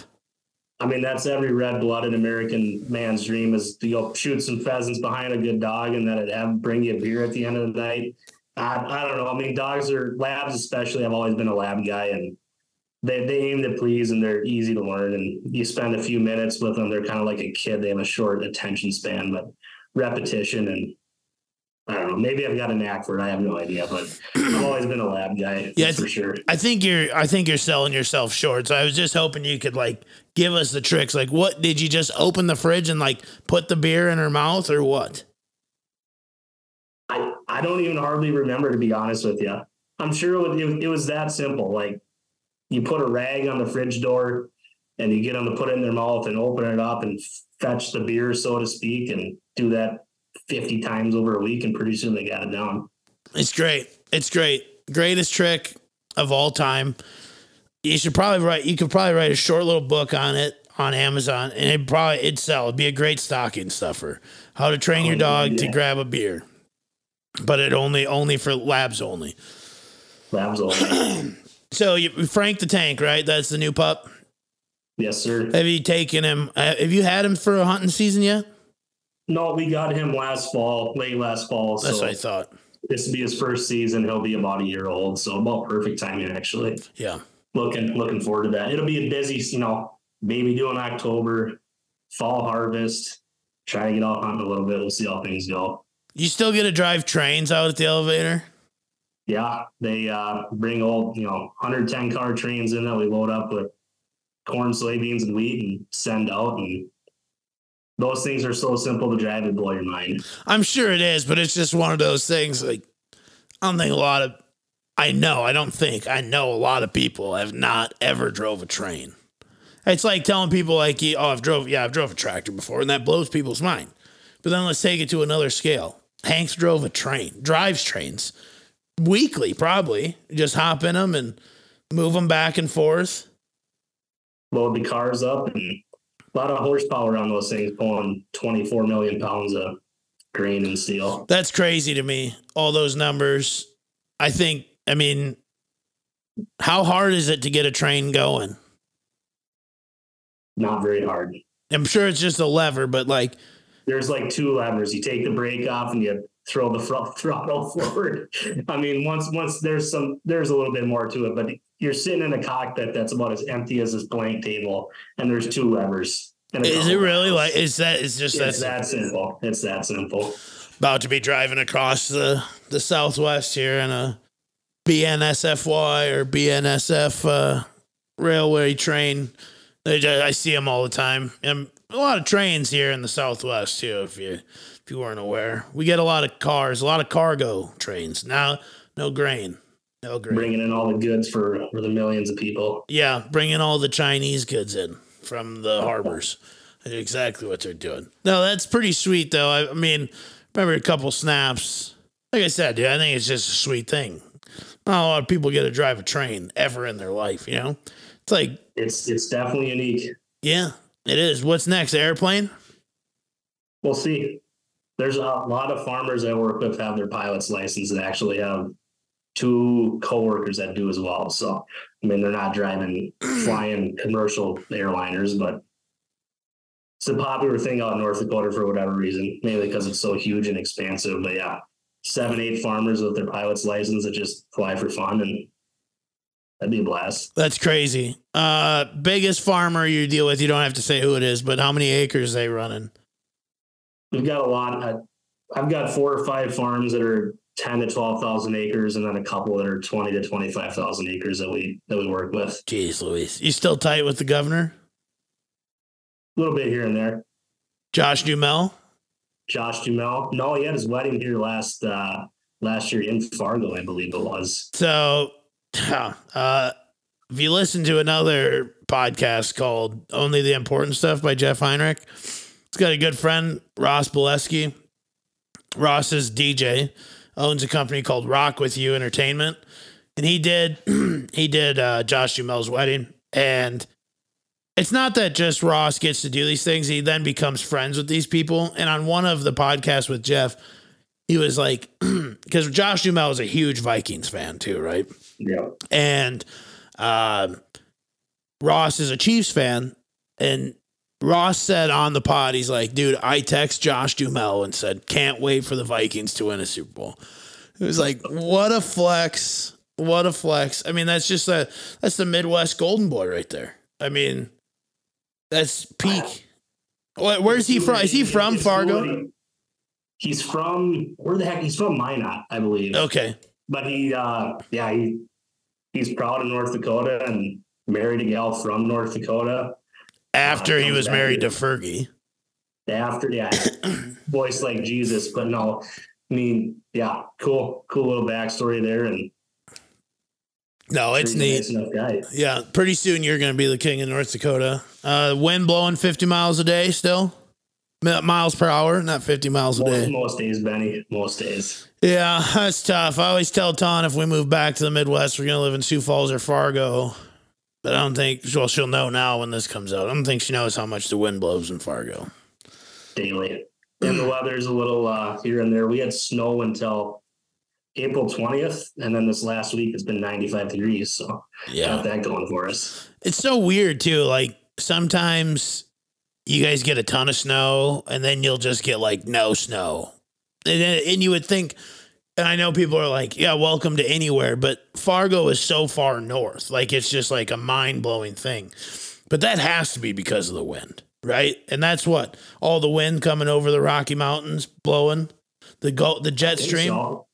I mean, that's every red-blooded American man's dream is to go shoot some pheasants behind a good dog, and then it have bring you a beer at the end of the night. I, I don't know. I mean, dogs are labs, especially. I've always been a lab guy, and they they aim to please, and they're easy to learn. And you spend a few minutes with them, they're kind of like a kid. They have a short attention span, but repetition and I don't know. Maybe I've got a knack for it. I have no idea, but I've always been a lab guy. Yeah, for sure. I think you're I think you're selling yourself short. So I was just hoping you could like give us the tricks. Like what did you just open the fridge and like put the beer in her mouth or what? I, I don't even hardly remember to be honest with you. I'm sure it, was, it, it was that simple. Like you put a rag on the fridge door and you get them to put it in their mouth and open it up and fetch the beer, so to speak, and do that 50 times over a week. And pretty soon they got it down. It's great. It's great. Greatest trick of all time. You should probably write. You could probably write a short little book on it on Amazon, and it probably it'd sell. It'd be a great stocking stuffer. How to train your Oh, dog to grab a beer, but it only only for labs only. Labs only. So you Frank the Tank, right? That's the new pup. yes, sir. Have you taken him? uh, Have you had him for a hunting season yet? No, we got him last fall, late last fall. That's so what I thought. this will be his first season. He'll be about a year old. So about perfect timing, actually. Yeah. looking looking forward to that. It'll be a busy, you know, maybe doing October, fall harvest. Try to get out hunting a little bit. We'll see how things go. You still get to drive trains out at the elevator? Yeah, they uh, bring old, you know, 110 car trains in that we load up with corn, soybeans, and wheat and send out. And those things are so simple to drive and blow your mind. I'm sure it is, but it's just one of those things. Like, I don't think a lot of, I know, I don't think, I know a lot of people have not ever drove a train. It's like telling people, like, oh, I've drove, yeah, I've drove a tractor before, and that blows people's mind. But then let's take it to another scale. Hanks drove a train, drives trains weekly, probably. Just hop in them and move them back and forth. Load the cars up and a lot of horsepower on those things, pulling 24 million pounds of grain and steel. That's crazy to me. All those numbers. I think, I mean, how hard is it to get a train going? Not very hard. I'm sure it's just a lever, but like, there's like two levers. You take the brake off and you throw the front throttle forward. I mean, once once there's some there's a little bit more to it, but you're sitting in a cockpit that's about as empty as this blank table, and there's two levers. is it really like, is that, is just It's that that simple. It's that simple. about to be driving across the, the Southwest here in a BNSFY or BNSF uh, railway train. Just, I see them all the time. And a lot of trains here in the Southwest too. If you if you weren't aware, we get a lot of cars, a lot of cargo trains. Now, no grain, no grain. Bringing in all the goods for, for the millions of people. Yeah, bringing all the Chinese goods in from the harbors. That's exactly what they're doing. No, that's pretty sweet, though. I, I mean, remember a couple snaps. Like I said, dude, I think it's just a sweet thing. Not a lot of people get to drive a train ever in their life, you know? It's like, It's it's definitely unique. yeah, it is. What's next? Airplane? We'll see. There's a lot of farmers I work with have their pilot's license and actually have two coworkers that do as well. So, I mean, they're not driving, flying commercial airliners, but it's a popular thing out in North Dakota for whatever reason, mainly because it's so huge and expansive. But yeah, seven, eight farmers with their pilot's license that just fly for fun and that'd be a blast. That's crazy. Uh, biggest farmer you deal with, you don't have to say who it is, but how many acres they running? We've got a lot. I, I've got four or five farms that are ten to twelve thousand acres, and then a couple that are twenty to twenty five thousand acres that we that we work with. Jeez Louise. You still tight with the governor? A little bit here and there. Josh Duhamel. Josh Duhamel. No, he had his wedding here last uh last year in Fargo, I believe it was. So, uh, if you listen to another podcast called Only the Important Stuff by Jeff Heinrich, it's got a good friend, Ross Boleski. Ross is DJ, owns a company called Rock With You Entertainment. And he did he did uh, Josh Duhamel's wedding. And it's not that just Ross gets to do these things, he then becomes friends with these people. And on one of the podcasts with Jeff, he was like, because Josh Duhamel is a huge Vikings fan too, right? Yeah. And uh, Ross is a Chiefs fan. And Ross said on the pod, he's like, dude, I text Josh Duhamel and said, can't wait for the Vikings to win a Super Bowl. It was like, what a flex. What a flex. I mean, that's just a that's the Midwest Golden Boy right there. I mean, that's peak. What, where's he from? Is he from Fargo? He's from where the heck? He's from Minot, I believe. Okay. But he, uh, yeah, he he's proud of North Dakota and married a gal from North Dakota. After he was married to. Fergie. After, yeah, voice like Jesus, but no, I mean, yeah, cool, cool little backstory there, and No, it's neat. nice. Yeah, pretty soon you're going to be the king of North Dakota. Uh, wind blowing 50 miles a day still, miles per hour, not 50 miles a Most, day. most days, Benny, most days. Yeah, that's tough. I always tell Ton if we move back to the Midwest, we're going to live in Sioux Falls or Fargo. But I don't think, well, she'll know now when this comes out. I don't think she knows how much the wind blows in Fargo. daily. And the weather's a little uh, here and there. We had snow until April 20th. And then this last week it's been 95 degrees. So Yeah. got that going for us. It's so weird too. Like sometimes you guys get a ton of snow and then you'll just get like no snow. And, and you would think, and I know people are like, yeah, welcome to anywhere, but Fargo is so far north. Like it's just like a mind blowing thing. But that has to be because of the wind, right? And that's what all the wind coming over the Rocky Mountains blowing the go the jet stream. so.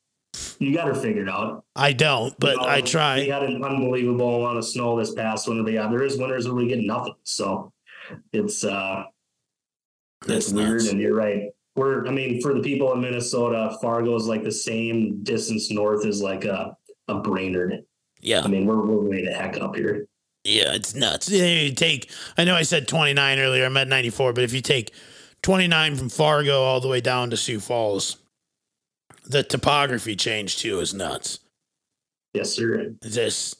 You got her figured out. I don't, but You know, I try. We had an unbelievable amount of snow this past winter. But yeah, there is winters where we get nothing. So it's uh That's it's weird. nuts. And you're right. We're I mean, for the people in Minnesota, Fargo is like the same distance north as like a, a Brainerd. Yeah. I mean, we're we're way the heck up here. Yeah, it's nuts. You take, I know I said 29 earlier, I'm at 94, but if you take 29 from Fargo all the way down to Sioux Falls, the topography change too is nuts. Yes, sir. It's just,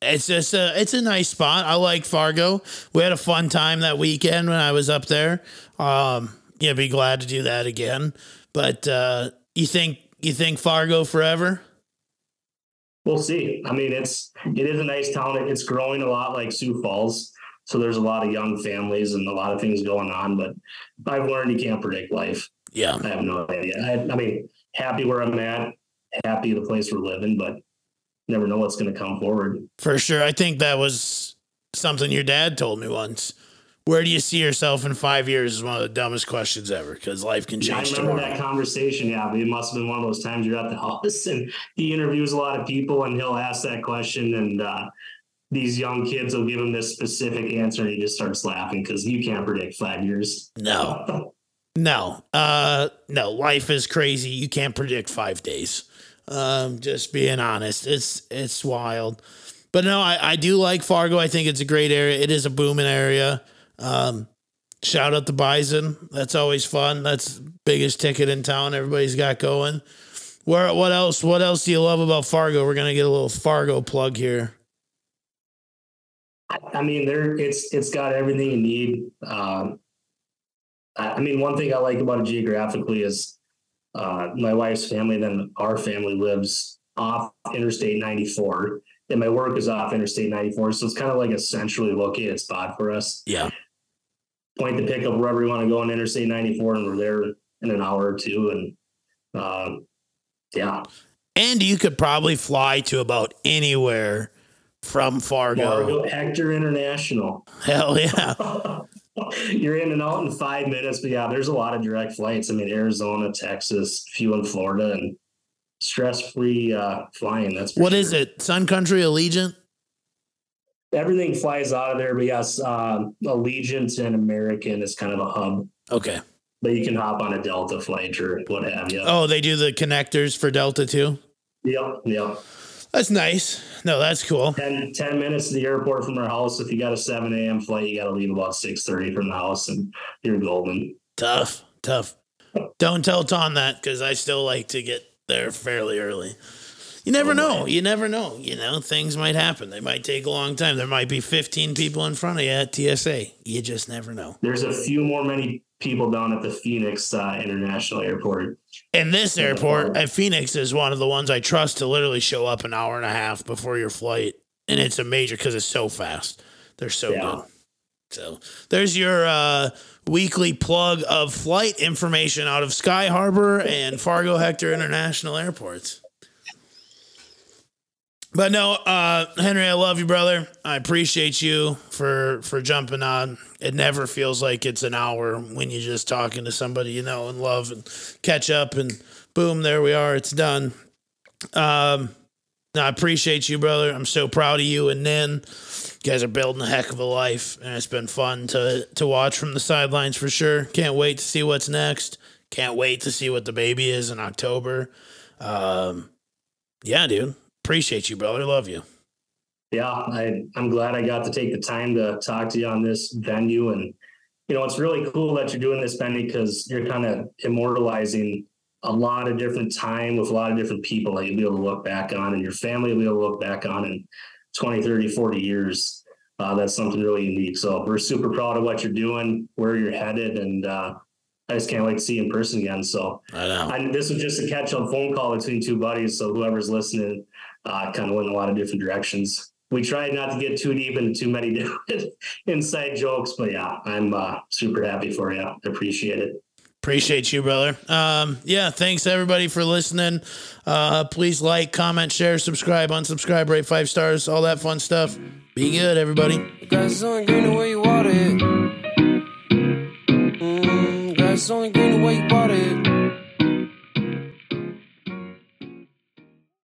it's just a, it's a nice spot. I like Fargo. We had a fun time that weekend when I was up there. Um, yeah, be glad to do that again. But uh, you think, you think Fargo forever? We'll see. I mean, it's it is a nice town. It's growing a lot like Sioux Falls. So there's a lot of young families and a lot of things going on. But I've learned you can't predict life. Yeah. I have no idea. I, I mean, happy where I'm at, happy the place we're living, but never know what's going to come forward. For sure. I think that was something your dad told me once. Where do you see yourself in five years is one of the dumbest questions ever because life can change? I remember tomorrow. that conversation. Yeah, it must have been one of those times you're at the house and he interviews a lot of people and he'll ask that question and uh, these young kids will give him this specific answer and he just starts laughing because you can't predict five years. No, no, uh, no. Life is crazy. You can't predict five days. Um, just being honest, it's it's wild. But no, I, I do like Fargo. I think it's a great area. It is a booming area. Um, shout out the Bison. That's always fun. That's biggest ticket in town. Everybody's got going. Where? What else? What else do you love about Fargo? We're gonna get a little Fargo plug here. I- mean, there it's it's got everything you need. Um, I I mean, one thing I like about it geographically is uh, my wife's family, then our family lives off Interstate 94, and my work is off Interstate 94, so it's kind of like a centrally located spot for us. Yeah. Point to pick up wherever we want to go on Interstate 94, and we're there in an hour or two, and um, yeah, And you could probably fly to about anywhere from Fargo. Fargo Hector International. Hell yeah. You're in and out in five minutes, but yeah, there's a lot of direct flights. I mean, Arizona, Texas, few in Florida, and stress-free uh, flying. That's What is sure. it? Sun Country Allegiant? Everything flies out of there, but yes, um, Allegiant and American is kind of a hub. Okay. but you can hop on a Delta flight or what have you. Oh, they do the connectors for Delta too. Yep, yep. That's nice. No, that's cool. 10, 10 minutes to the airport from our house. If you got a 7 a.m. flight, you got to leave about 6.30 from the house and you're golden. Tough, tough. Don't tell Tom that because I still like to get there fairly early. You never Oh, know. You never know. You know, things might happen. They might take a long time. There might be 15 people in front of you at TSA. You just never know. There's a few more many people down at the Phoenix uh, International Airport. And this airport at Phoenix is one of the ones I trust to literally show up an hour and a half before your flight. And it's a major because it's so fast. They're so Yeah. good. So there's your uh, weekly plug of flight information out of Sky Harbor and Fargo Hector International Airports. But no, uh, Henry, I love you, brother. I appreciate you for for jumping on. It never feels like it's an hour when you're just talking to somebody you know and love and catch up and boom, there we are. It's done. Um, no, I appreciate you, brother. I'm so proud of you and Nin. You guys are building a heck of a life, and it's been fun to to watch from the sidelines for sure. Can't wait to see what's next. Can't wait to see what the baby is in October. Um, yeah, dude. Appreciate you, brother. Love you. Yeah, I, I'm glad I got to take the time to talk to you on this venue. And, you know, it's really cool that you're doing this, Benny, because you're kind of immortalizing a lot of different time with a lot of different people that you'll be able to look back on and your family will be able to look back on in 20, 30, 40 years. Uh, that's something really unique. So we're super proud of what you're doing, where you're headed. And uh, I just can't wait to see you in person again. So I know. and this was just a catch up phone call between two buddies. So whoever's listening uh, kind of went in a lot of different directions. We tried not to get too deep into too many different inside jokes, but yeah, I'm uh, super happy for you. Appreciate it. Appreciate you, brother. Um, yeah, thanks everybody for listening. Uh, please like, comment, share, subscribe, unsubscribe, rate five stars, all that fun stuff. Be good, everybody. Grass is only green the way you water it. Mm, grass is only green